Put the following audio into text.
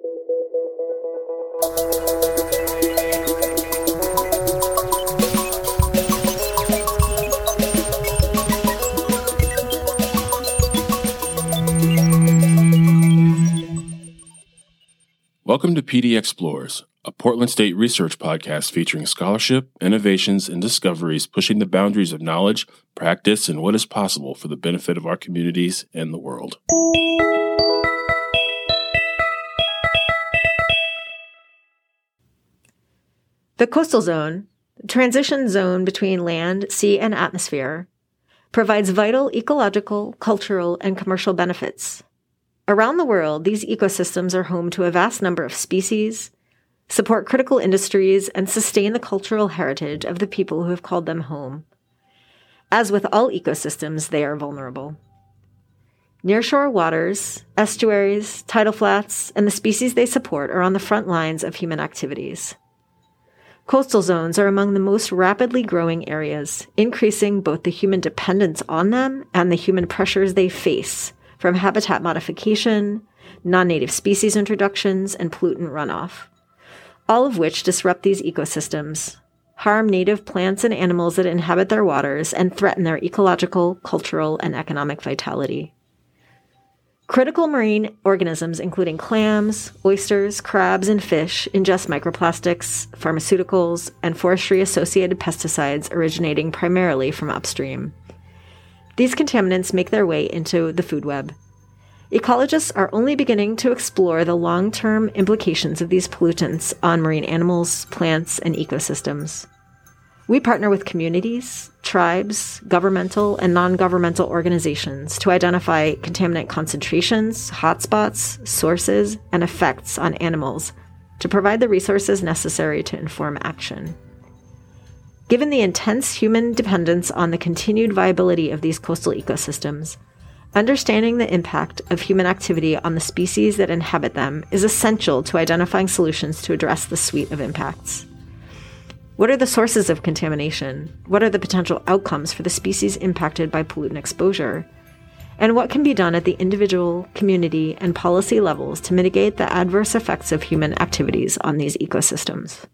Welcome to PDXPLORES, a Portland State research podcast featuring scholarship, innovations, and discoveries pushing the boundaries of knowledge, practice, and what is possible for the benefit of our communities and the world. The coastal zone, transition zone between land, sea, and atmosphere, provides vital ecological, cultural, and commercial benefits. Around the world, these ecosystems are home to a vast number of species, support critical industries, and sustain the cultural heritage of the people who have called them home. As with all ecosystems, they are vulnerable. Nearshore waters, estuaries, tidal flats, and the species they support are on the front lines of human activities. Coastal zones are among the most rapidly growing areas, increasing both the human dependence on them and the human pressures they face from habitat modification, non native species introductions, and pollutant runoff, all of which disrupt these ecosystems, harm native plants and animals that inhabit their waters, and threaten their ecological, cultural, and economic vitality. Critical marine organisms, including clams, oysters, crabs, and fish, ingest microplastics, pharmaceuticals, and forestry associated pesticides originating primarily from upstream. These contaminants make their way into the food web. Ecologists are only beginning to explore the long term implications of these pollutants on marine animals, plants, and ecosystems. We partner with communities, tribes, governmental, and non governmental organizations to identify contaminant concentrations, hotspots, sources, and effects on animals to provide the resources necessary to inform action. Given the intense human dependence on the continued viability of these coastal ecosystems, understanding the impact of human activity on the species that inhabit them is essential to identifying solutions to address the suite of impacts. What are the sources of contamination? What are the potential outcomes for the species impacted by pollutant exposure? And what can be done at the individual, community, and policy levels to mitigate the adverse effects of human activities on these ecosystems?